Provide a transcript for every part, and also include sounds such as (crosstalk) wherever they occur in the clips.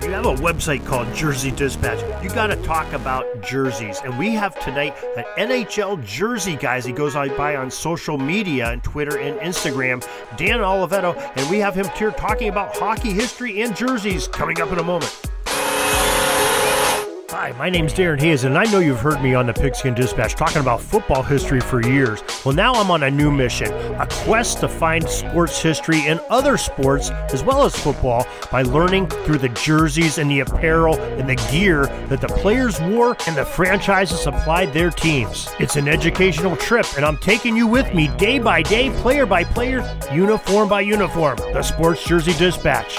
You have a website called Jersey Dispatch, you got to talk about jerseys. And we have tonight an NHL jersey guys. He goes by on social media and Twitter and Instagram, Dan Oliveto, and we have him here talking about hockey history and jerseys coming up in a moment. Hi, my name's Darren Hayes, and I know you've heard me on the Pigskin Dispatch talking about football history for years. Well, now I'm on a new mission a quest to find sports history in other sports as well as football by learning through the jerseys and the apparel and the gear that the players wore and the franchises supplied their teams. It's an educational trip, and I'm taking you with me day by day, player by player, uniform by uniform. The Sports Jersey Dispatch.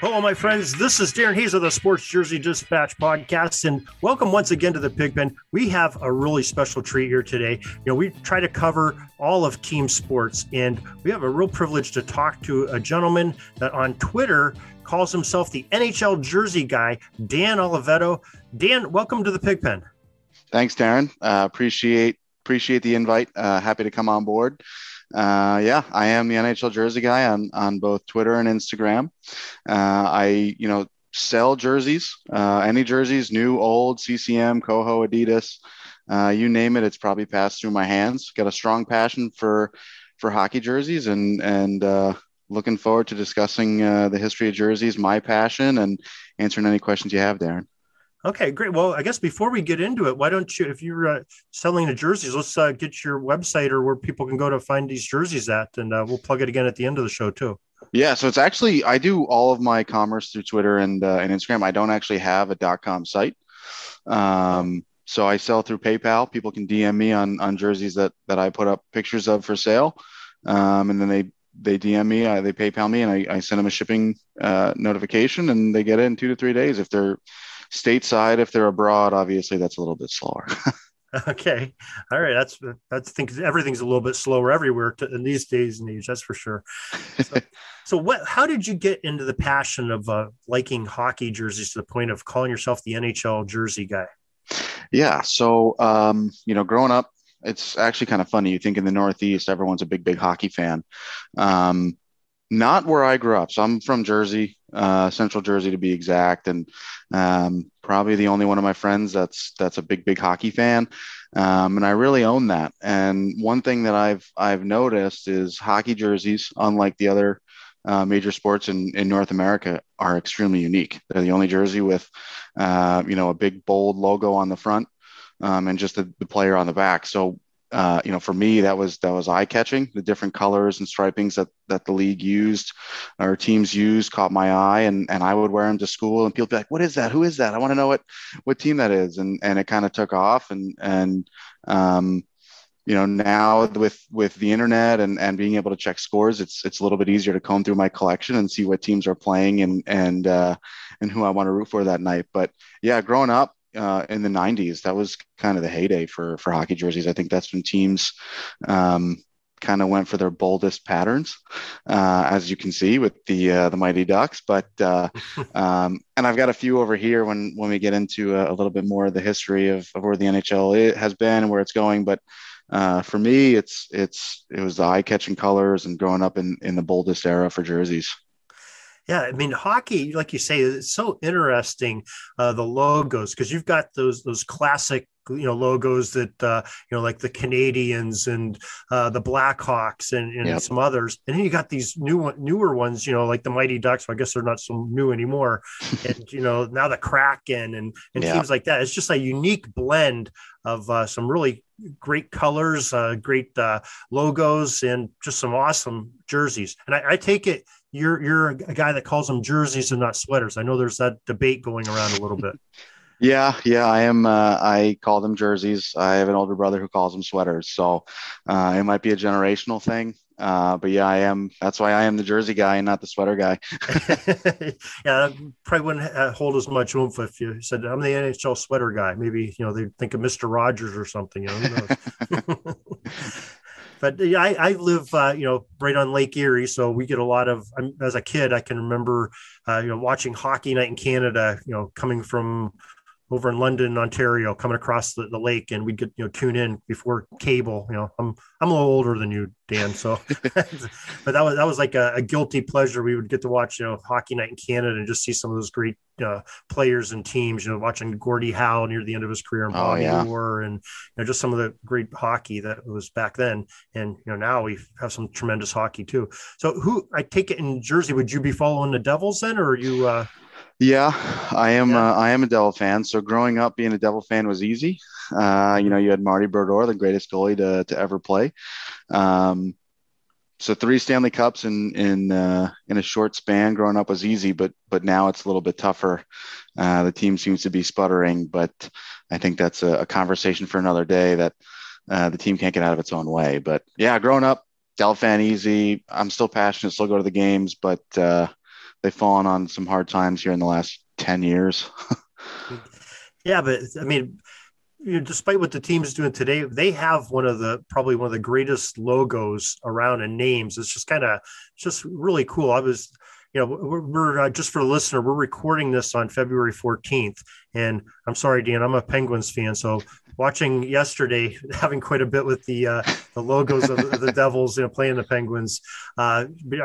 Hello, my friends. This is Darren Hayes of the Sports Jersey Dispatch podcast, and welcome once again to the Pigpen. We have a really special treat here today. You know, we try to cover all of team sports, and we have a real privilege to talk to a gentleman that on Twitter calls himself the NHL jersey guy, Dan Oliveto. Dan, welcome to the Pigpen. Thanks, Darren. Uh, appreciate appreciate the invite. Uh, happy to come on board. Uh, yeah, I am the NHL jersey guy on on both Twitter and Instagram. Uh, I you know sell jerseys, uh, any jerseys, new, old, CCM, Koho, Adidas, uh, you name it. It's probably passed through my hands. Got a strong passion for for hockey jerseys and and looking forward to discussing uh, the history of jerseys, my passion, and answering any questions you have, Darren. Okay, great. Well, I guess before we get into it, why don't you, if you're uh, selling the jerseys, let's uh, get your website or where people can go to find these jerseys at, and uh, we'll plug it again at the end of the show too. Yeah, so it's actually I do all of my commerce through Twitter and uh, and Instagram. I don't actually have a .com site. Um, so I sell through PayPal. People can DM me on on jerseys that that I put up pictures of for sale, um, and then they they DM me, I, they PayPal me, and I, I send them a shipping uh, notification, and they get it in two to three days. If they're stateside, if they're abroad, obviously that's a little bit slower. (laughs) okay, all right. That's that's think everything's a little bit slower everywhere to, in these days and age. That's for sure. So, (laughs) so, what? How did you get into the passion of uh, liking hockey jerseys to the point of calling yourself the NHL jersey guy? Yeah. So, um, you know, growing up, it's actually kind of funny. You think in the Northeast, everyone's a big, big hockey fan. Um, not where I grew up. So I'm from Jersey, uh, Central Jersey to be exact, and um, probably the only one of my friends that's that's a big, big hockey fan. Um, and I really own that. And one thing that I've I've noticed is hockey jerseys, unlike the other uh, major sports in, in North America, are extremely unique. They're the only jersey with, uh, you know, a big bold logo on the front um, and just the, the player on the back. So uh, you know, for me, that was that was eye catching. The different colors and stripings that that the league used or teams used caught my eye, and and I would wear them to school, and people be like, "What is that? Who is that? I want to know what what team that is." And and it kind of took off, and and um, you know now with with the internet and and being able to check scores, it's it's a little bit easier to comb through my collection and see what teams are playing and and uh, and who I want to root for that night. But yeah, growing up, uh, in the 90s. That was kind of the heyday for for hockey jerseys. I think that's when teams um, kind of went for their boldest patterns, uh, as you can see with the uh, the Mighty Ducks. But uh, (laughs) um, and I've got a few over here when when we get into a, a, little bit more of the history of, of where the NHL has been and where it's going. But uh, for me, it's it's it was the eye catching colors and growing up in in the boldest era for jerseys. Yeah, I mean hockey, like you say, it's so interesting. Uh, the logos because you've got those those classic you know logos that uh, you know like the Canadiens and uh, the Blackhawks and, and yep. some others, and then you got these new newer ones, you know, like the Mighty Ducks. I guess they're not so new anymore, (laughs) and you know now the Kraken and and yeah. teams like that. It's just a unique blend of uh, some really great colors, uh, great uh, logos, and just some awesome jerseys. And I, I take it you're you're a guy that calls them jerseys and not sweaters. I know there's that debate going around a little bit. (laughs) Yeah, yeah, I am. Uh, I call them jerseys. I have an older brother who calls them sweaters. So uh, it might be a generational thing. Uh, but yeah, I am. That's why I am the jersey guy and not the sweater guy. (laughs) (laughs) yeah, probably wouldn't hold as much oomph if you said I'm the NHL sweater guy. Maybe you know they think of Mister Rogers or something. You know, (laughs) but yeah, I, I live uh, you know right on Lake Erie, so we get a lot of. As a kid, I can remember uh, you know watching hockey night in Canada. You know, coming from over in London, Ontario, coming across the, the lake, and we'd get you know tune in before cable. You know, I'm I'm a little older than you, Dan. So, (laughs) (laughs) but that was that was like a, a, guilty pleasure. We would get to watch you know hockey night in Canada and just see some of those great uh, players and teams. You know, watching Gordie Howe near the end of his career and oh, Bobby oh, yeah. And you know just some of the great hockey that was back then. And you know now we have some tremendous hockey too. So, who I take it in Jersey, would you be following the Devils then, or are you? Uh, yeah, I am. Yeah. Uh, I am a Devil fan. So growing up, being a Devil fan was easy. Uh, you know, you had Marty Brodeur, the greatest goalie to, to ever play. Um, so three Stanley Cups in in uh, in a short span growing up was easy, but but now it's a little bit tougher. Uh, the team seems to be sputtering, but I think that's a, a conversation for another day. That uh, the team can't get out of its own way. But yeah, growing up, Del fan easy. I'm still passionate, still go to the games, but uh, they've fallen on some hard times here in the last 10 years. (laughs) yeah, but I mean, you know, despite what the team is doing today, they have one of the probably one of the greatest logos around and names. It's just kind of just really cool. I was, you know, we're, we're uh, just for the listener, we're recording this on February 14th, and I'm sorry, Dan, I'm a Penguins fan, so watching yesterday, (laughs) having quite a bit with the uh, the logos of the, the (laughs) Devils, you know, playing the Penguins. Uh,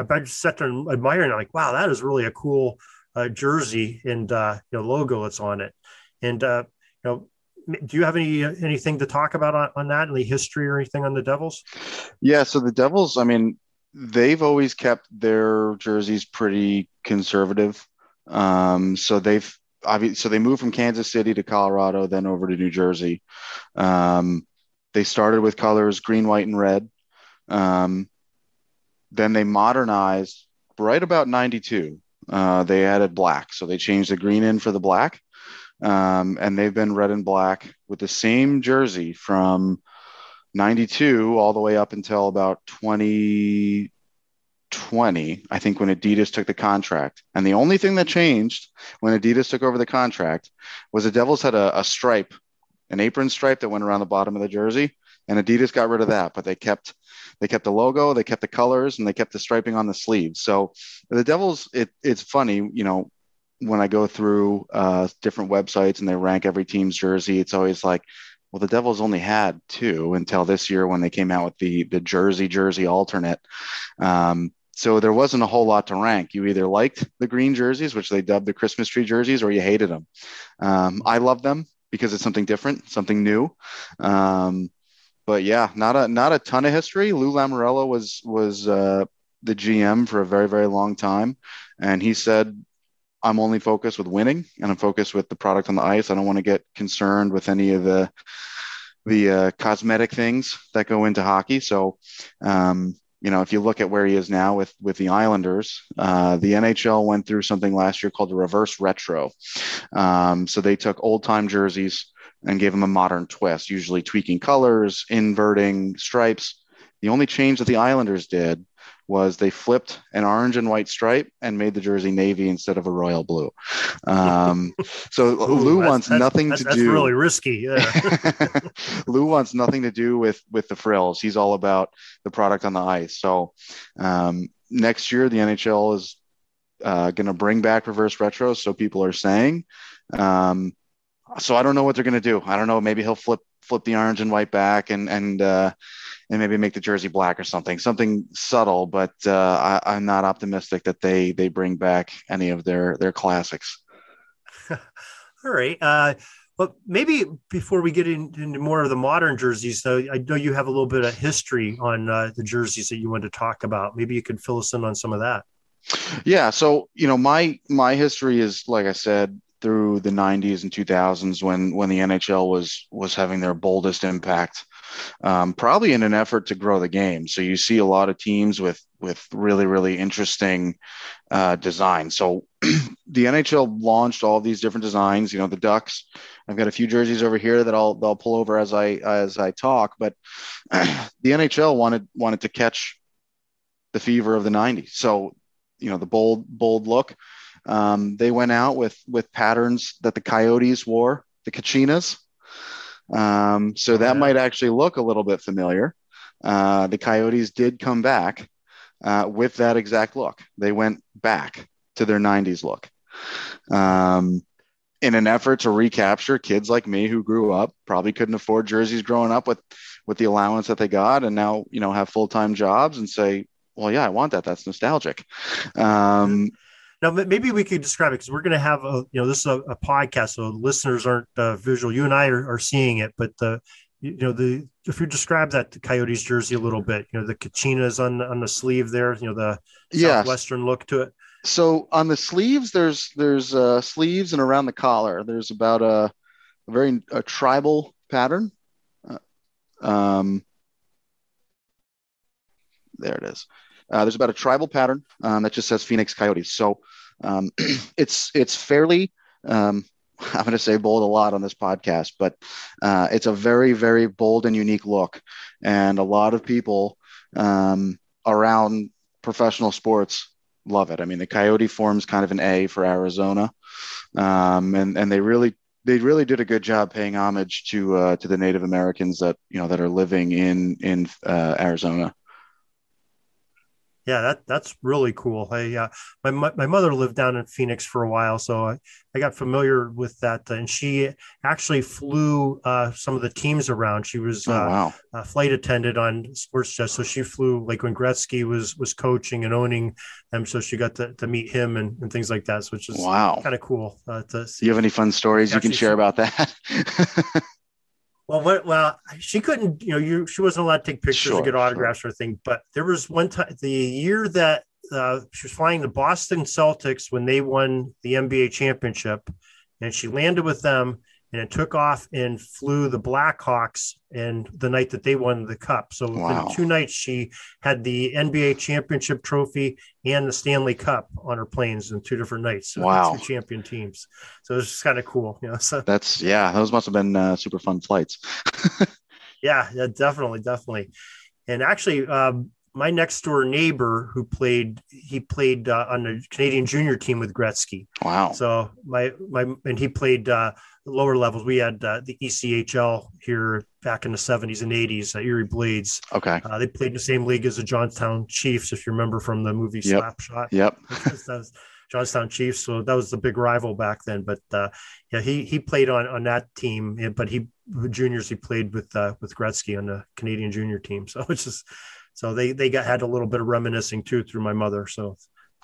I just sat there and admiring, like, wow, that is really a cool uh, jersey and uh, you know logo that's on it. And uh, you know, do you have any anything to talk about on, on that, any history or anything on the Devils? Yeah, so the Devils, I mean, they've always kept their jerseys pretty conservative. Um, so they've obviously, so they moved from Kansas City to Colorado, then over to New Jersey. Um, they started with colors green, white, and red. Um, then they modernized right about 92. Uh, they added black. So they changed the green in for the black. Um, and they've been red and black with the same jersey from 92 all the way up until about 20, 20, I think, when Adidas took the contract. And the only thing that changed when Adidas took over the contract was the Devils had a, a stripe, an apron stripe that went around the bottom of the jersey, and Adidas got rid of that, but they kept they kept the logo, they kept the colors, and they kept the striping on the sleeves. So the Devils, it, it's funny, you know, when I go through uh, different websites and they rank every team's jersey, it's always like, well, the Devils only had two until this year when they came out with the the jersey jersey alternate. Um, so there wasn't a whole lot to rank. You either liked the green jerseys, which they dubbed the Christmas tree jerseys, or you hated them. Um, I love them because it's something different, something new. Um, but yeah, not a not a ton of history. Lou Lamoriello was was uh, the GM for a very very long time, and he said, "I'm only focused with winning, and I'm focused with the product on the ice. I don't want to get concerned with any of the the uh, cosmetic things that go into hockey." So um, you know, if you look at where he is now with with the Islanders, uh, the NHL went through something last year called the reverse retro. Um, so they took old time jerseys and gave them a modern twist, usually tweaking colors, inverting stripes. The only change that the Islanders did was they flipped an orange and white stripe and made the jersey navy instead of a royal blue. Um, (laughs) so Ooh, Lou wants nothing that's, to that's do. That's really risky. Yeah. (laughs) Lou wants nothing to do with with the frills. He's all about the product on the ice. So um, next year, the NHL is uh, going to bring back reverse retro. So people are saying. Um, so I don't know what they're going to do. I don't know. Maybe he'll flip flip the orange and white back and and uh, and maybe make the jersey black or something, something subtle. But uh, I, am not optimistic that they they bring back any of their their classics. (laughs) All right. Uh, well, maybe before we get in, into more of the modern jerseys, though, I know you have a little bit of history on uh, the jerseys that you want to talk about. Maybe you could fill us in on some of that. Yeah. So you know, my my history is like I said through the 90s and 2000s when when the NHL was was having their boldest impact um, probably in an effort to grow the game. So you see a lot of teams with with really really interesting uh, design. So (clears throat) the NHL launched all these different designs. You know, the Ducks. I've got a few jerseys over here that I'll I'll pull over as I as I talk. But (clears throat) the NHL wanted wanted to catch the fever of the '90s. So, you know, the bold bold look. Um, they went out with with patterns that the Coyotes wore, the Kachinas. Um, so that might actually look a little bit familiar. Uh, the Coyotes did come back uh, with that exact look. They went back to their 90s look um, in an effort to recapture kids like me who grew up, probably couldn't afford jerseys growing up with, with the allowance that they got and now, you know, have full-time jobs and say, well, yeah, I want that. That's nostalgic. Um, now, maybe we could describe it because we're going to have a, you know, this is a, a podcast, so listeners aren't uh, visual. You and I are, are seeing it, but the, you know, the if you describe that the Coyotes jersey a little bit, you know, the Kachinas on on the sleeve there, you know, the yes. southwestern look to it. So on the sleeves, there's there's uh, sleeves and around the collar, there's about a, a very a tribal pattern. Uh, um, there it is. Uh, there's about a tribal pattern um, that just says Phoenix Coyotes. So um, (clears throat) it's it's fairly um, (laughs) I'm going to say bold a lot on this podcast, but uh, it's a very very bold and unique look, and a lot of people um, around professional sports love it. I mean, the Coyote forms kind of an A for Arizona, um, and and they really they really did a good job paying homage to uh, to the Native Americans that you know that are living in in uh, Arizona yeah, that that's really cool. I uh, my my mother lived down in Phoenix for a while, so I, I got familiar with that. And she actually flew uh, some of the teams around. She was oh, uh, wow. a flight attendant on sports jet, so she flew like when Gretzky was was coaching and owning them. So she got to, to meet him and, and things like that, which is wow kind of cool. Uh, to see. You have any fun stories you can share about that? (laughs) Well, what, well, she couldn't, you know, you she wasn't allowed to take pictures sure, or get autographs sure. or anything. But there was one time, the year that uh, she was flying the Boston Celtics when they won the NBA championship, and she landed with them and it took off and flew the Blackhawks and the night that they won the cup. So wow. within two nights, she had the NBA championship trophy and the Stanley Cup on her planes in two different nights. So wow, two champion teams. So it's just kind of cool, you know. So that's yeah, those must have been uh, super fun flights. (laughs) yeah, yeah, definitely, definitely. And actually, um, my next door neighbor who played he played uh, on the Canadian junior team with Gretzky. Wow. So my my and he played uh, lower levels. We had uh, the ECHL here back in the 70s and 80s, uh, Erie Blades. Okay. Uh, they played in the same league as the Johnstown Chiefs if you remember from the movie yep. Slapshot. Yep. (laughs) Johnstown Chiefs. So that was the big rival back then. But uh, yeah, he he played on on that team, but he juniors he played with uh, with Gretzky on the Canadian junior team. (laughs) So it's just so they they got had a little bit of reminiscing too through my mother. So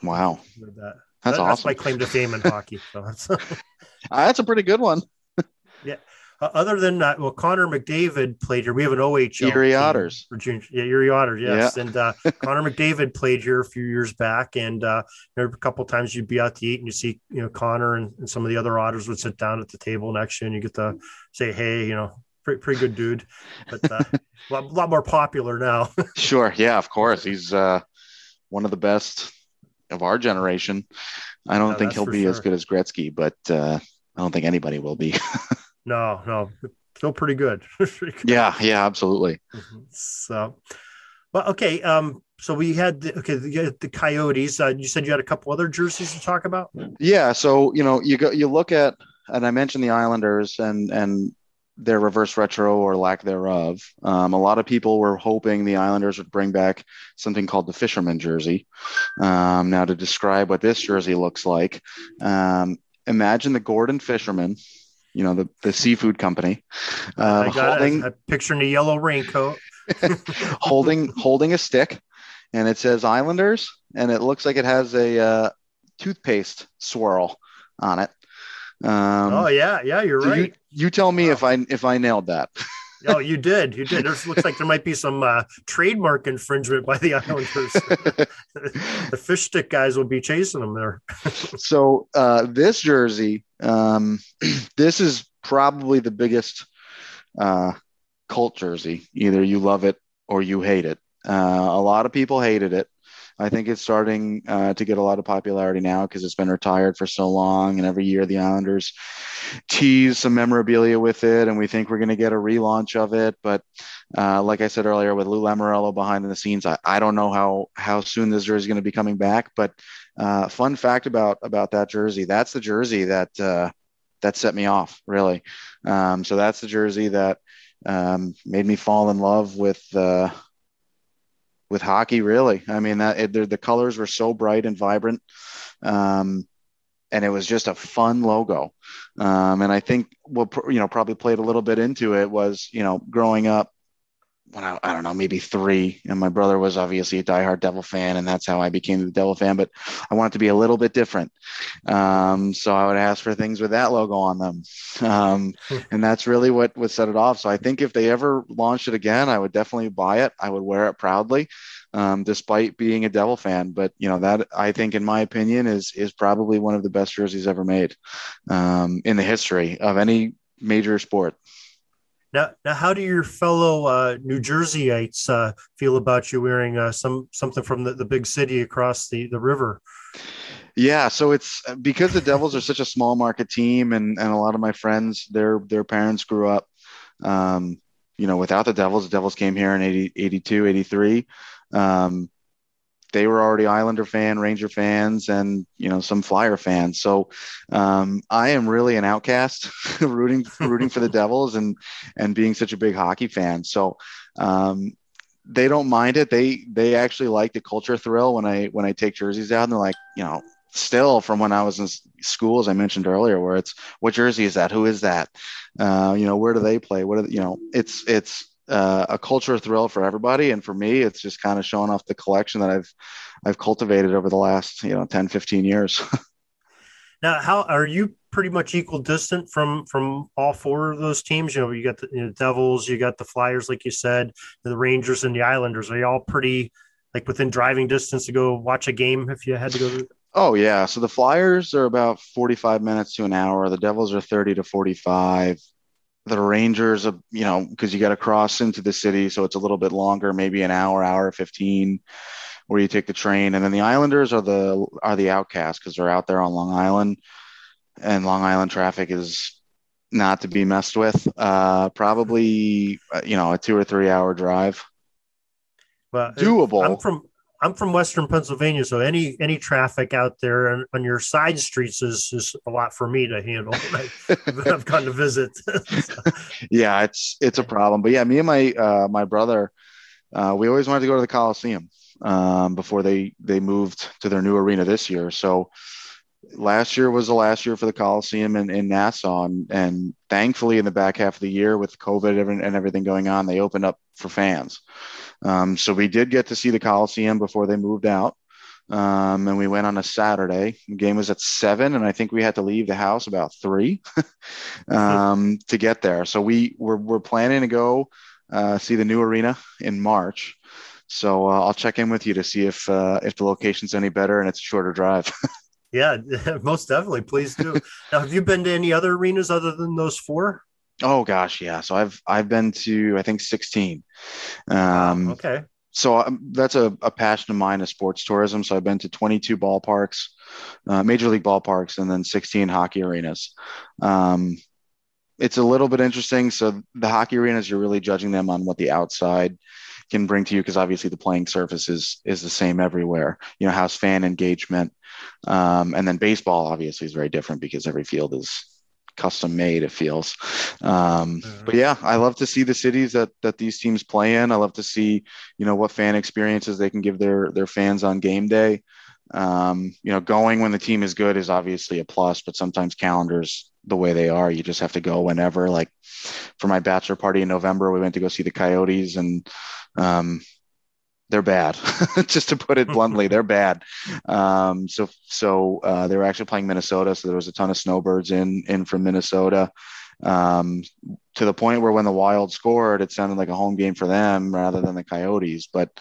wow, that. That's, that's awesome. my claim to fame in hockey. So that's, (laughs) (laughs) uh, that's a pretty good one. yeah. Uh, other than that, well, Connor McDavid played here. We have an OHL. Erie Otters. Virginia, yeah, Erie Otters, yes. Yeah. And uh, (laughs) Connor McDavid played here a few years back. And uh, a couple times you'd be out to eat and you see, you know, Connor and, and, some of the other Otters would sit down at the table next to you and you get to say, hey, you know, pretty, pretty good dude, but uh, a, lot, lot more popular now. (laughs) sure. Yeah, of course. He's uh, one of the best of our generation. I don't think he'll be sure. as good as Gretzky, but uh, I don't think anybody will be. (laughs) no, no, still (laughs) pretty good. Yeah, yeah, absolutely. Mm-hmm. So, well, okay. Um, so we had the, okay the, the Coyotes. Uh, you said you had a couple other jerseys to talk about. Yeah. So you know you go you look at and I mentioned the Islanders and and their reverse retro or lack thereof. Um, a lot of people were hoping the Islanders would bring back something called the Fisherman jersey. Um, now, to describe what this jersey looks like, um, imagine the Gorton Fisherman, you know, the, the seafood company, uh, I got holding, a picture in a yellow raincoat, (laughs) (laughs) holding holding a stick, and it says Islanders, and it looks like it has a uh, toothpaste swirl on it. Um, oh yeah, yeah, you're so right. You, you tell me if I if I nailed that. oh, you did. You did. It looks like there might be some uh, trademark infringement by the Islanders. (laughs) the fish stick guys will be chasing them there. (laughs) so uh, this jersey, um, (clears throat) this is probably the biggest uh, cult jersey. Either you love it or you hate it. Uh, a lot of people hated it. I think it's starting uh, to get a lot of popularity now because it's been retired for so long, and every year the Islanders tease some memorabilia with it, and we think we're going to get a relaunch of it. But uh, like I said earlier, with Lou Lamoriello behind the scenes, I, I don't know how how soon this jersey is going to be coming back. But uh, fun fact about about that jersey, that's the jersey that uh, that set me off really. Um, so that's the jersey that um, made me fall in love with uh, with hockey. Really, I mean that it, the colors were so bright and vibrant, um, and it was just a fun logo. Um, and I think what you know probably played a little bit into it was you know growing up when I, I, don't know, maybe three. And my brother was obviously a diehard Devil fan, and that's how I became the Devil fan. But I wanted to be a little bit different. Um, so I would ask for things with that logo on them. (laughs) Um, (laughs) and that's really what, what set it off. So I think if they ever launched it again, I would definitely buy it. I would wear it proudly, um, despite being a Devil fan. But, you know, that I think, in my opinion, is, is probably one of the best jerseys ever made um, in the history of any major sport. Now, now, how do your fellow uh, New Jerseyites uh, feel about you wearing uh, some something from the, the big city across the, the river? Yeah, so it's because the Devils are such a small market team, and, and a lot of my friends, their their parents grew up, um, you know, without the Devils. The Devils came here in 80, 82, 83. Um, they were already Islander fan, Ranger fans, and you know some Flyer fans. So um, I am really an outcast, (laughs) rooting rooting for the (laughs) Devils and and being such a big hockey fan. So um, they don't mind it. They they actually like the culture thrill when I when I take jerseys out, and they're like, you know, still from when I was in school, as I mentioned earlier, where it's what jersey is that? Who is that? Uh, you know, where do they play? What are the, you know? It's it's uh, a culture thrill for everybody. And for me, it's just kind of showing off the collection that I've, I've cultivated over the last, you know, 10, 15 years. (laughs) now, how are you pretty much equal distant from, from all four of those teams? You know, you got the you know, Devils, you got the Flyers, like you said, the Rangers and the Islanders. Are you all pretty like within driving distance to go watch a game if you had to go? (laughs) Oh yeah. So the Flyers are about 45 minutes to an hour. The Devils are 30 to 45 the Rangers, you know, because you got to cross into the city, so it's a little bit longer, maybe an hour, hour fifteen, where you take the train, and then the Islanders are the are the outcasts because they're out there on Long Island, and Long Island traffic is not to be messed with. Uh, probably, uh, you know, a two or three hour drive. Well, doable. I'm from I'm from Western Pennsylvania, so any any traffic out there on, on your side streets is is a lot for me to handle. (laughs) I've, I've gone to visit. (laughs) yeah, it's it's a problem. But yeah, me and my uh, my brother, uh, we always wanted to go to the Coliseum um, before they they moved to their new arena this year. So last year was the last year for the Coliseum in, in Nassau, and, and thankfully in the back half of the year with COVID and everything going on, they opened up for fans. Um, so we did get to see the Coliseum before they moved out. Um, and we went on a Saturday. The game was at seven, and I think we had to leave the house about three (laughs) um, to get there. So we were, we're planning to go uh, see the new arena in March. So uh, I'll check in with you to see if uh, if the location's any better and it's a shorter drive. (laughs) yeah, (laughs) most definitely. Please do. now, have you been to any other arenas other than those four? Oh gosh, yeah. So I've I've been to I think 16. Um, okay. So um, that's a, a passion of mine is sports tourism. So I've been to 22 ballparks, uh, major league ballparks, and then 16 hockey arenas. Um, it's a little bit interesting. So the hockey arenas, you're really judging them on what the outside can bring to you because obviously the playing surface is is the same everywhere. You know, how's fan engagement, um, and then baseball obviously is very different because every field is custom made it feels. Um, but yeah i love to see the cities that that these teams play in. I love to see you know what fan experiences they can give their their fans on game day. Um, you know going when the team is good is obviously a plus but sometimes calendars the way they are you just have to go whenever. Like for my bachelor party in november we went to go see the coyotes and um, they're bad (laughs) just to put it bluntly they're (laughs) bad. Um, so so uh, they were actually playing minnesota so there was a ton of snowbirds in in from minnesota. Um, to the point where when the wild scored it sounded like a home game for them rather than the coyotes but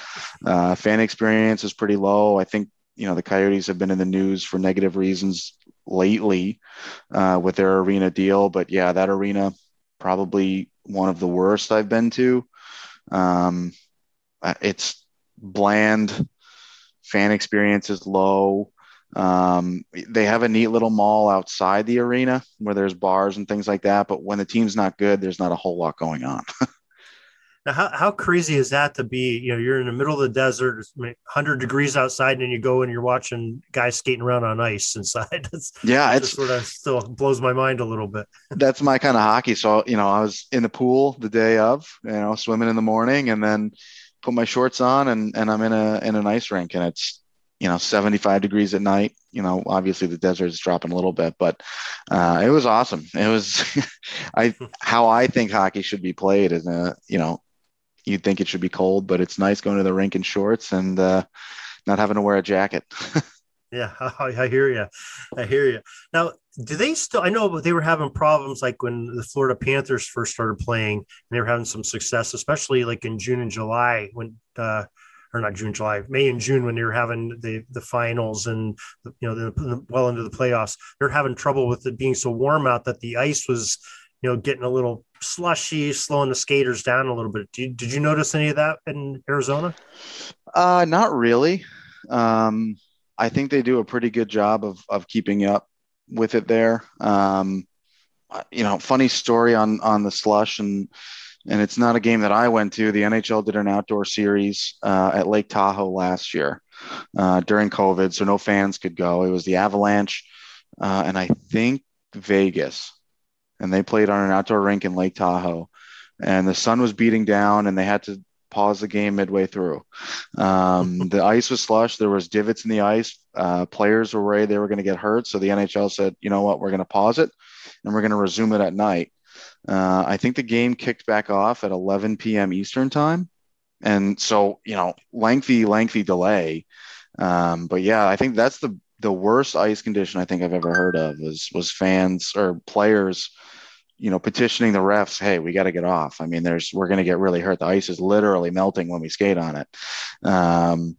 uh, fan experience is pretty low. I think you know the coyotes have been in the news for negative reasons lately uh, with their arena deal but yeah that arena probably one of the worst i've been to. Um, it's bland Fan experience is low. Um, they have a neat little mall outside the arena where there's bars and things like that. But when the team's not good, there's not a whole lot going on. (laughs) Now, how, how crazy is that to be? You know, you're in the middle of the desert, it's 100 degrees outside, and you go and you're watching guys skating around on ice inside. (laughs) That's, yeah, it it's sort of still blows my mind a little bit. (laughs) that's my kind of hockey. So, you know, I was in the pool the day of, you know, swimming in the morning and then put my shorts on and, and I'm in a, in an ice rink and it's, you know, 75 degrees at night. You know, obviously the desert is dropping a little bit, but uh, it was awesome. It was, (laughs) I, how I think hockey should be played is a, you know, you'd think it should be cold, but it's nice going to the rink in shorts and uh, not having to wear a jacket. (laughs) yeah, (laughs) I, I hear you. I hear you. Now, do they still? I know they were having problems like when the Florida Panthers first started playing, and they were having some success, especially like in June and July when. Uh, or not June, July, May and June when they were having the the finals and you know the, the, well into the playoffs, they're having trouble with it being so warm out that the ice was you know getting a little slushy, slowing the skaters down a little bit. Did, did you notice any of that in Arizona? Uh, not really. Um, I think they do a pretty good job of of keeping up with it there. Um, you know, funny story on on the slush and and it's not a game that I went to. The NHL did an outdoor series uh, at Lake Tahoe last year uh, during COVID, so no fans could go. It was the Avalanche uh, and I think Vegas and they played on an outdoor rink in Lake Tahoe. And the sun was beating down, and they had to pause the game midway through. Um, (laughs) the ice was slush. There was divots in the ice. Uh, players were worried they were going to get hurt, so the NHL said, "You know what? We're going to pause it, and we're going to resume it at night." Uh, I think the game kicked back off at 11 p.m. Eastern time, and so you know, lengthy, lengthy delay. Um, but yeah, I think that's the the worst ice condition I think I've ever heard of was was fans or players, you know, petitioning the refs, hey, we got to get off. I mean, there's we're going to get really hurt. The ice is literally melting when we skate on it. Um,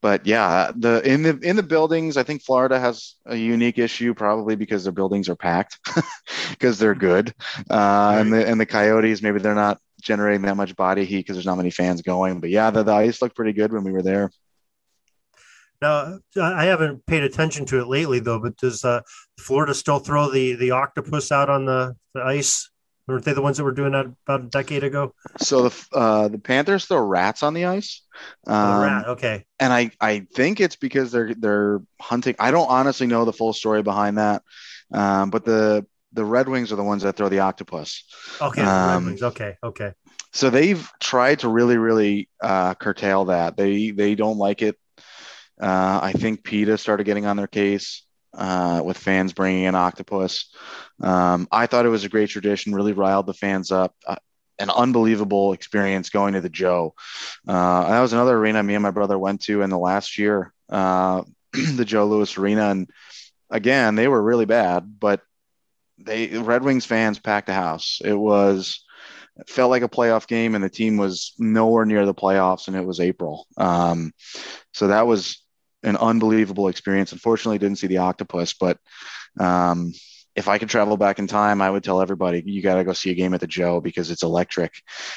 but yeah, the in the in the buildings, I think Florida has a unique issue, probably because their buildings are packed (laughs) because they're good, uh, and the and the Coyotes maybe they're not generating that much body heat because there's not many fans going. But yeah, the, the ice looked pretty good when we were there. Now, I haven't paid attention to it lately, though. But does uh, Florida still throw the the octopus out on the, the ice? Weren't they the ones that were doing that about a decade ago? So the uh, the Panthers throw rats on the ice. Um, oh, rat, okay. And I I think it's because they're they're hunting. I don't honestly know the full story behind that, um, but the the Red Wings are the ones that throw the octopus. Okay, um, Red Wings. Okay, okay. So they've tried to really, really uh, curtail that. They they don't like it uh, I think PETA started getting on their case uh, with fans bringing in octopus. Um, I thought it was a great tradition, really riled the fans up. Uh, an unbelievable experience going to the Joe. Uh, that was another arena me and my brother went to in the last year, uh, (clears throat) the Joe Louis Arena, and again they were really bad, but they Red Wings fans packed a house. It was felt like a playoff game, and the team was nowhere near the playoffs, and it was April. Um, so that was an unbelievable experience. Unfortunately, didn't see the octopus, but um, if I could travel back in time, I would tell everybody you got to go see a game at the Joe because it's electric.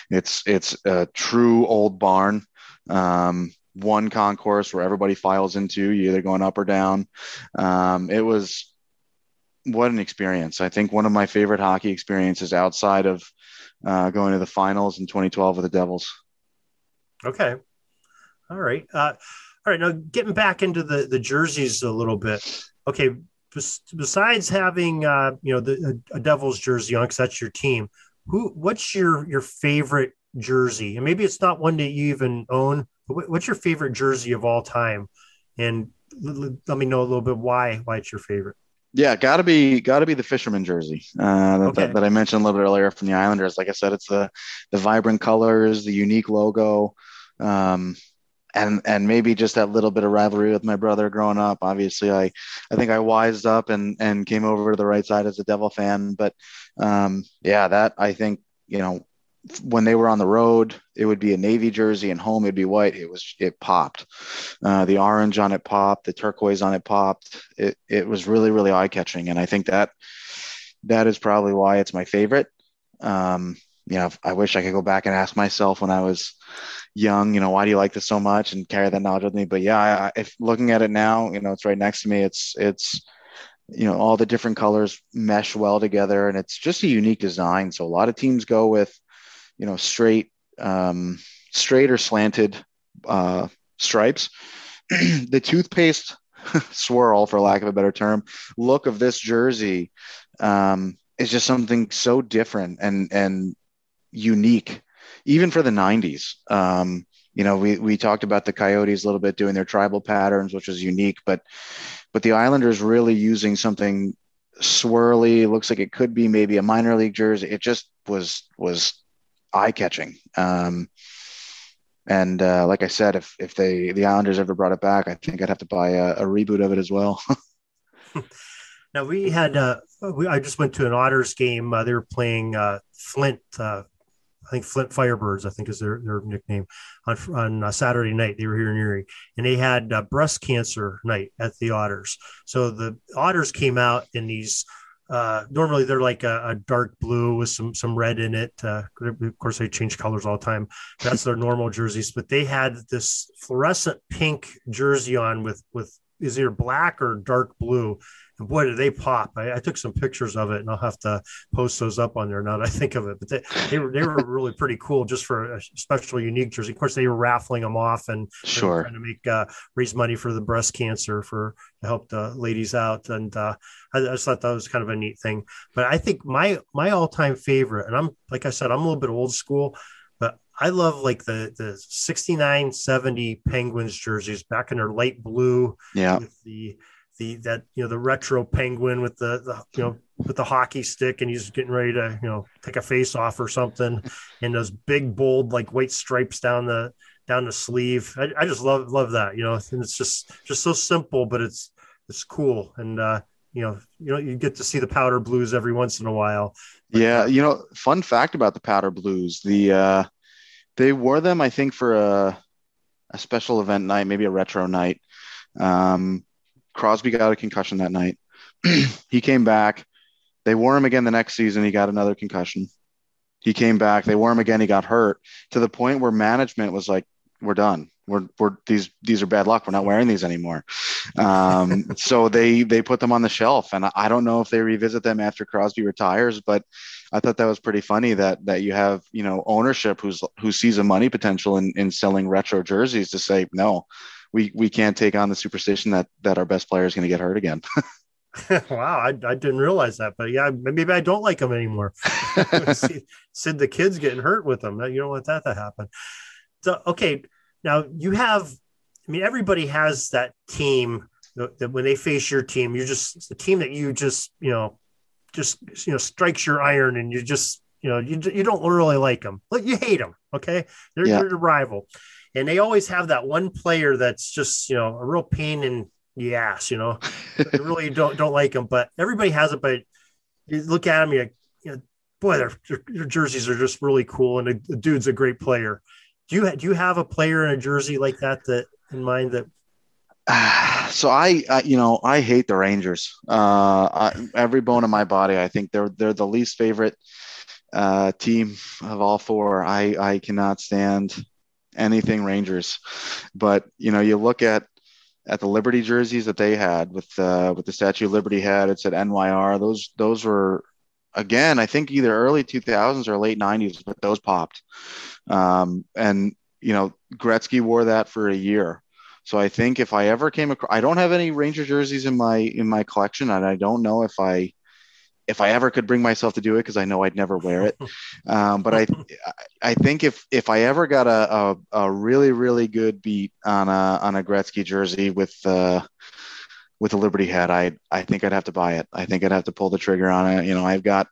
It's it's a true old barn. Um, one concourse where everybody files into. You either going up or down. Um, it was what an experience. I think one of my favorite hockey experiences outside of uh, going to the finals in 2012 with the Devils. Okay. All right. Uh, all right, now getting back into the the jerseys a little bit. Okay, besides having uh, you know the a, Devils jersey on, because that's your team. Who? What's your your favorite jersey? And maybe it's not one that you even own. But what's your favorite jersey of all time? And let me know a little bit why why it's your favorite. Yeah, gotta be gotta be the fisherman jersey uh, that, okay. that, that, I mentioned a little bit earlier from the Islanders. Like I said, it's the the vibrant colors, the unique logo. Um, and and maybe just that little bit of rivalry with my brother growing up. Obviously, I I think I wised up and and came over to the right side as a Devil fan. But um, yeah, that I think you know when they were on the road, it would be a navy jersey, and home it'd be white. It was it popped. Uh, the orange on it popped. The turquoise on it popped. It it was really really eye catching, and I think that that is probably why it's my favorite. Um, you know, I wish I could go back and ask myself when I was young, you know, why do you like this so much and carry that knowledge with me? But yeah, I, if looking at it now, you know, it's right next to me. It's, it's, you know, all the different colors mesh well together and it's just a unique design. So a lot of teams go with, you know, straight, um, straight or slanted uh, stripes. (clears throat) the toothpaste (laughs) swirl, for lack of a better term, look of this jersey um, is just something so different and and unique, even for the '90s. Um, you know, we we talked about the Coyotes a little bit doing their tribal patterns, which was unique, but but the Islanders really using something swirly. Looks like it could be maybe a minor league jersey. It just was was eye catching. Um, and uh, like I said, if if they the Islanders ever brought it back, I think I'd have to buy a, a reboot of it as well. (laughs) now we had uh, we, I just went to an Otters game. Uh, they were playing uh, Flint. Uh, I think Flint Firebirds. I think is their their nickname on on uh, Saturday night. They were here in Erie, and they had breast cancer night at the Otters. So the Otters came out in these uh, normally they're like a, a, dark blue with some some red in it. Uh, of course, they change colors all the time. That's their normal jerseys, but they had this fluorescent pink jersey on with with is either black or dark blue, and boy, did they pop! I, I, took some pictures of it, and I'll have to post those up on there now that I think of it. But they, they were they were really pretty cool, just for a special, unique jersey. Of course, they were raffling them off and sure trying to make uh, raise money for the breast cancer for to help the ladies out. And uh, I, I, just thought that was kind of a neat thing. But I think my my all time favorite, and I'm like I said, I'm a little bit old school. I love like the the 69 70 Penguins jerseys back in their light blue. Yeah. With the the that you know the retro penguin with the, the you know with the hockey stick and he's getting ready to you know take a face off or something (laughs) and those big bold like white stripes down the down the sleeve I, I just love love that you know and it's just just so simple but it's it's cool and uh you know you know you get to see the powder blues every once in a while but, yeah you know fun fact about the powder blues the uh they wore them i think for a a special event night maybe a retro night um Crosby got a concussion that night. (clears throat) he came back. They wore him again the next season. He got another concussion. He came back. They wore him again. He got hurt to the point where management was like, "We're done. We're, we're these these are bad luck. We're not wearing these anymore." Um, (laughs) so they they put them on the shelf, and I don't know if they revisit them after Crosby retires, but I thought that was pretty funny that that you have you know ownership who's who sees a money potential in in selling retro jerseys to say no we we can't take on the superstition that that our best player is going to get hurt again. (laughs) (laughs) wow, I, I didn't realize that, but yeah, maybe I don't like them anymore. (laughs) Said the kids getting hurt with them. You don't want that to happen. So okay, now you have. I mean, everybody has that team that when they face your team, you're just the team that you just you know, just you know strikes your iron, and you just you know you you don't really like them, but you hate them. Okay, they're, yeah. they're rival and they always have that one player that's just you know a real pain in the ass. You know, they (laughs) really don't don't like them but everybody has it. But you look at them you, you know, boy, their, their jerseys are just really cool, and the, the dude's a great player. Do you do you have a player in a jersey like that that in mind that ah, so I, I, you know i hate the rangers uh I, every bone in my body i think they're they're the least favorite uh team of all four i i cannot stand anything Rangers. But you know, you look at at the Liberty jerseys that they had with uh, with the Statue of Liberty had it said NYR. Those those were again, I think either early 2000s or late 90s, but those popped. Um, and you know, Gretzky wore that for a year. So I think if I ever came across, I don't have any Ranger jerseys in my in my collection, and I don't know if I if I ever could bring myself to do it, because I know I'd never wear it. (laughs) Um, but I, I think if if I ever got a, a, a, really really good beat on a on a Gretzky jersey with uh, with a Liberty hat, I I think I'd have to buy it. I think I'd have to pull the trigger on it. You know, I've got,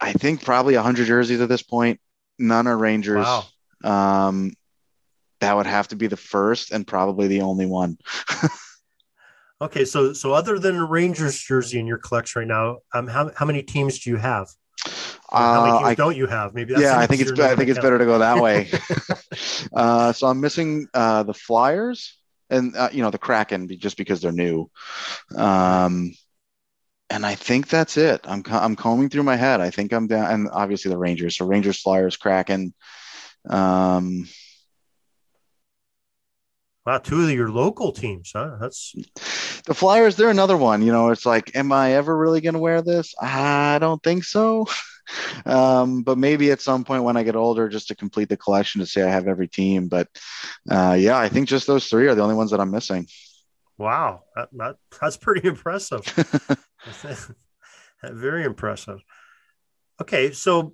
I think probably hundred jerseys at this point. None are Rangers. Wow. Um, that would have to be the first and probably the only one. (laughs) Okay, so so other than a Rangers jersey in your collection right now, um, how how many teams do you have? how many uh, teams I, don't you have? Maybe yeah. I think it's I think it's better to go that way. (laughs) (laughs) uh, so I'm missing uh, the Flyers and uh, you know the Kraken just because they're new. Um, and I think that's it. I'm I'm combing through my head. I think I'm down, and obviously the Rangers. So Rangers, Flyers, Kraken. Um, wow, two of your local teams, huh? That's the Flyers. They're another one. You know, it's like, am I ever really going to wear this? I don't think so. (laughs) um, but maybe at some point when I get older, just to complete the collection to say I have every team. But uh, yeah, I think just those three are the only ones that I'm missing. Wow, that, that, that's pretty impressive. (laughs) (laughs) Very impressive. Okay, so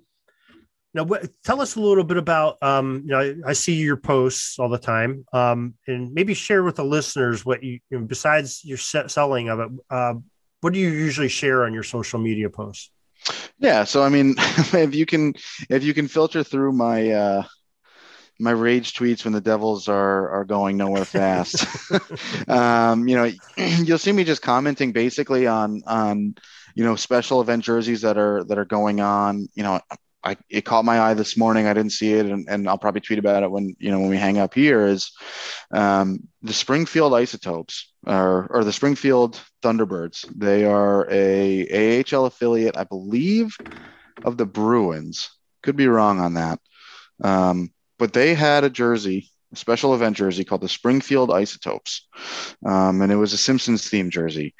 now tell us a little bit about. Um, you know, I, I, see your posts all the time, um, and maybe share with the listeners what you, you know, besides your selling of it. Uh, what do you usually share on your social media posts? Yeah, so I mean, (laughs) if you can, if you can filter through my uh, my rage tweets when the Devils are are going nowhere fast. (laughs) um, you know, (clears throat) you'll see me just commenting basically on on you know special event jerseys that are that are going on. You know, I it caught my eye this morning. I didn't see it, and, and I'll probably tweet about it when you know when we hang up here. Is um, the Springfield Isotopes or or the Springfield Thunderbirds? They are a AHL affiliate, I believe, of the Bruins. Could be wrong on that. Um, but they had a jersey, a special event jersey called the Springfield Isotopes, um, and it was a Simpsons themed jersey,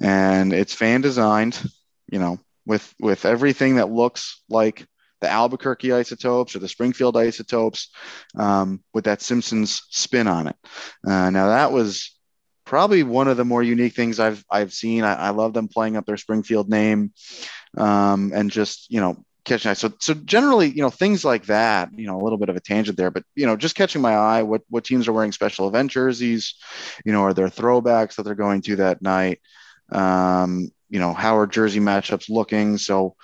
and it's fan designed, you know, with with everything that looks like the Albuquerque isotopes or the Springfield isotopes um, with that Simpsons spin on it. Uh, now that was probably one of the more unique things I've I've seen. I, I love them playing up their Springfield name um, and just you know catching eye. So so generally, you know, things like that, you know, a little bit of a tangent there, but you know, just catching my eye, what what teams are wearing special event jerseys, you know, are there throwbacks that they're going to that night? Um, you know, how are jersey matchups looking? So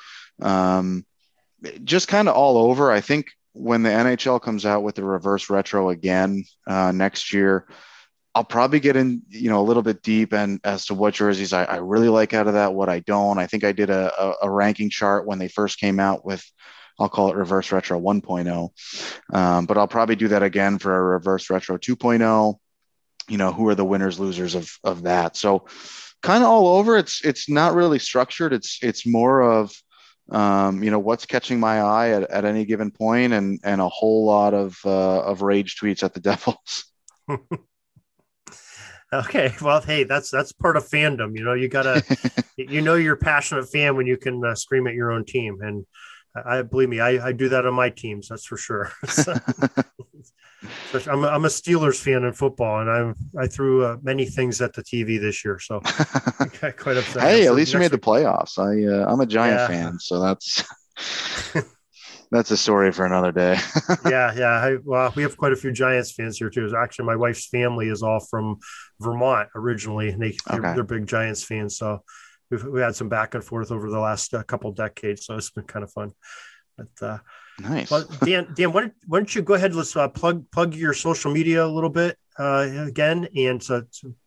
um just kind of all over. I think when the NHL comes out with the reverse retro again uh, next year, I'll probably get in, you know, a little bit deep and as to what jerseys I, I, really like out of that, what I don't. I think I did a, a, a, ranking chart when they first came out with, I'll call it reverse retro 1.0, um, but I'll probably do that again for a reverse retro 2.0. You know, who are the winners, losers of of that? So, kind of all over. It's it's not really structured. It's it's more of um, you know what's catching my eye at, at any given point and and a whole lot of uh, of rage tweets at the (laughs) devils (laughs) Okay, well, hey, that's that's part of fandom. You know, you gotta, (laughs) you know, you're a passionate fan when you can uh, scream at your own team, and I believe me, I, I do that on my teams. That's for sure. (laughs) I'm a, I'm a Steelers fan in football, and I'm I threw uh, many things at the TV this year, so (laughs) quite upset. Hey, so at least you made week. the playoffs. I uh, I'm a Giant yeah. fan, so that's (laughs) that's a story for another day. yeah, yeah. I, well, we have quite a few Giants fans here too. Actually, my wife's family is all from Vermont originally, and they they're, they're big Giants fans. So we've we had some back and forth over the last uh, couple decades. So it's been kind of fun. But uh, nice. Well, Dan, Dan, why don't, why don't you go ahead? Let's uh, plug plug your social media a little bit uh, again, and so,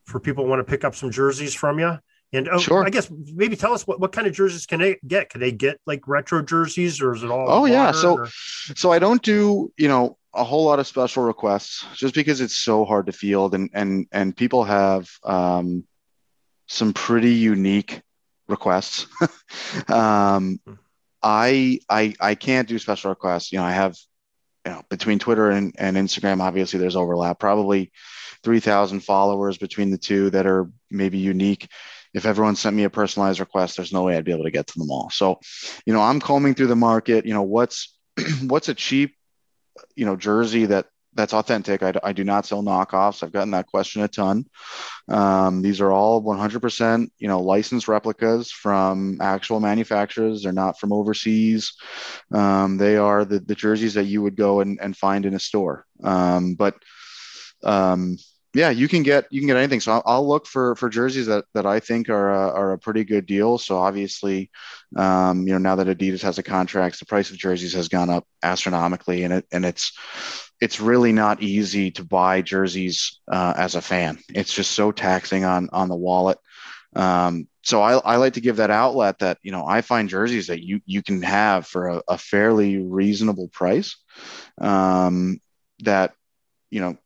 for people who want to pick up some jerseys from you. And oh, sure. I guess maybe tell us what, what kind of jerseys can they get? Can they get like retro jerseys or is it all? Oh yeah. So, or? so I don't do, you know, a whole lot of special requests just because it's so hard to field and, and, and people have, um, some pretty unique requests. (laughs) um, I, I, I can't do special requests. You know, I have, you know, between Twitter and, and Instagram, obviously there's overlap, probably 3000 followers between the two that are maybe unique if everyone sent me a personalized request, there's no way I'd be able to get to them all. So, you know, I'm combing through the market. You know, what's (clears throat) what's a cheap, you know, jersey that that's authentic. I, I do not sell knockoffs. I've gotten that question a ton. Um, these are all 100%, you know, licensed replicas from actual manufacturers. They're not from overseas. Um, they are the, the jerseys that you would go and, and find in a store. Um, but um, yeah, you can get you can get anything. So I'll, I'll, look for for jerseys that that I think are a, are a pretty good deal. So obviously, um, you know, now that Adidas has a contract, the price of jerseys has gone up astronomically, and it and it's it's really not easy to buy jerseys uh, as a fan. It's just so taxing on on the wallet. Um, so I, I like to give that outlet that you know I find jerseys that you you can have for a, a fairly reasonable price. Um, that you know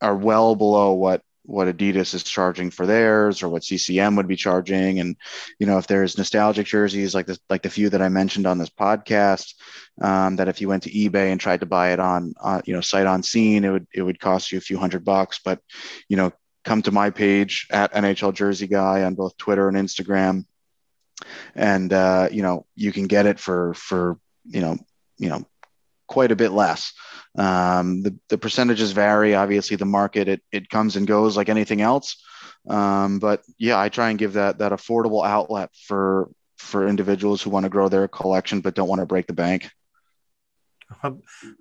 are well below what what Adidas is charging for theirs or what CCM would be charging. And, you know, if there's nostalgic jerseys like the, like the few that I mentioned on this podcast, um, that if you went to eBay and tried to buy it on, uh, you know, site on scene, it would, it would cost you a few hundred bucks, but, you know, come to my page at NHL jersey guy on both Twitter and Instagram. And, uh, you know, you can get it for, for, you know, you know, quite a bit less. Um, the, the percentages vary. Obviously, the market it, it comes and goes like anything else. Um, but yeah, I try and give that that affordable outlet for for individuals who want to grow their collection but don't want to break the bank.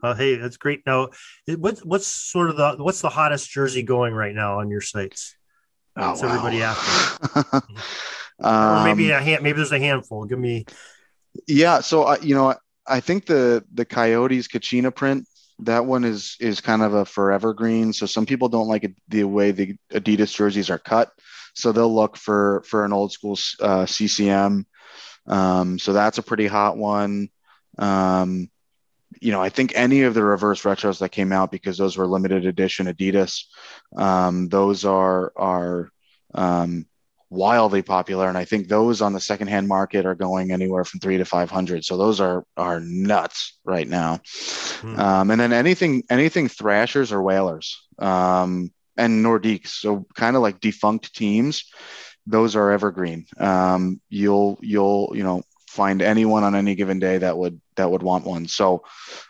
Uh, hey, that's great. Now, what's what's sort of the what's the hottest jersey going right now on your sites? What's oh, wow. everybody after? (laughs) um, or maybe a hand, maybe there's a handful. Give me. Yeah, so uh, you know, I think the the Coyotes Kachina print that one is is kind of a forever green. So some people don't like it, the way the Adidas jerseys are cut, so they'll look for for an old school uh, CCM. Um, so that's a pretty hot one. Um, you know, I think any of the reverse retros that came out because those were limited edition Adidas, um, those are are um, wildly popular, and I think those on the secondhand market are going anywhere from three to five hundred. So those are are nuts right now. Hmm. Um, and then anything anything Thrashers or Whalers um, and Nordiques, so kind of like defunct teams. Those are evergreen. Um, you'll you'll you know find anyone on any given day that would that would want one. So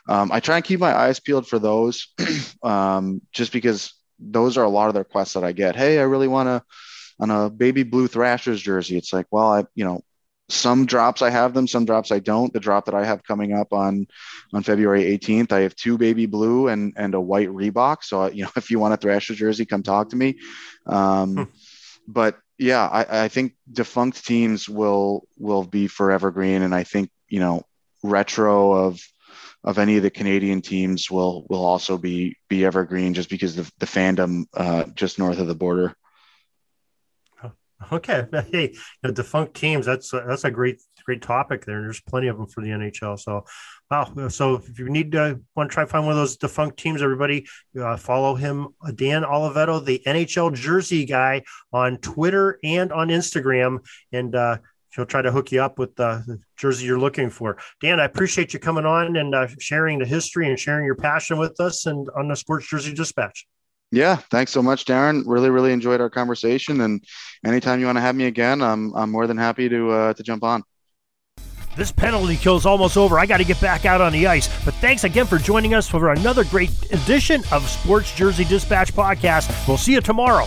um, I try and keep my eyes peeled for those, (clears throat) um, just because those are a lot of the requests that I get. Hey, I really want to on a baby blue Thrashers jersey. It's like, well, I, you know, some drops I have them, some drops I don't. The drop that I have coming up on on February 18th, I have two baby blue and and a white Reebok. So (laughs) you know, if you want a Thrasher jersey, come talk to me. Um, hmm. But yeah, I, I think defunct teams will will be forever green, and I think you know retro of of any of the Canadian teams will will also be be evergreen just because the the fandom uh, just north of the border. Okay, (laughs) hey, you know, defunct teams. That's a, that's a great great topic there. And There's plenty of them for the NHL. So, wow. So if you need to want to try find one of those defunct teams, everybody uh, follow him, uh, Dan Oliveto, the NHL jersey guy, on Twitter and on Instagram, and uh, he'll try to hook you up with the jersey you're looking for. Dan, I appreciate you coming on and uh, sharing the history and sharing your passion with us and on the Sports Jersey Dispatch. Yeah, thanks so much, Darin. Really, really enjoyed our conversation. And anytime you want to have me again, I'm I'm more than happy to uh, to jump on. This penalty kill is almost over. I got to get back out on the ice. But thanks again for joining us for another great edition of Sports Jersey Dispatch podcast. We'll see you tomorrow.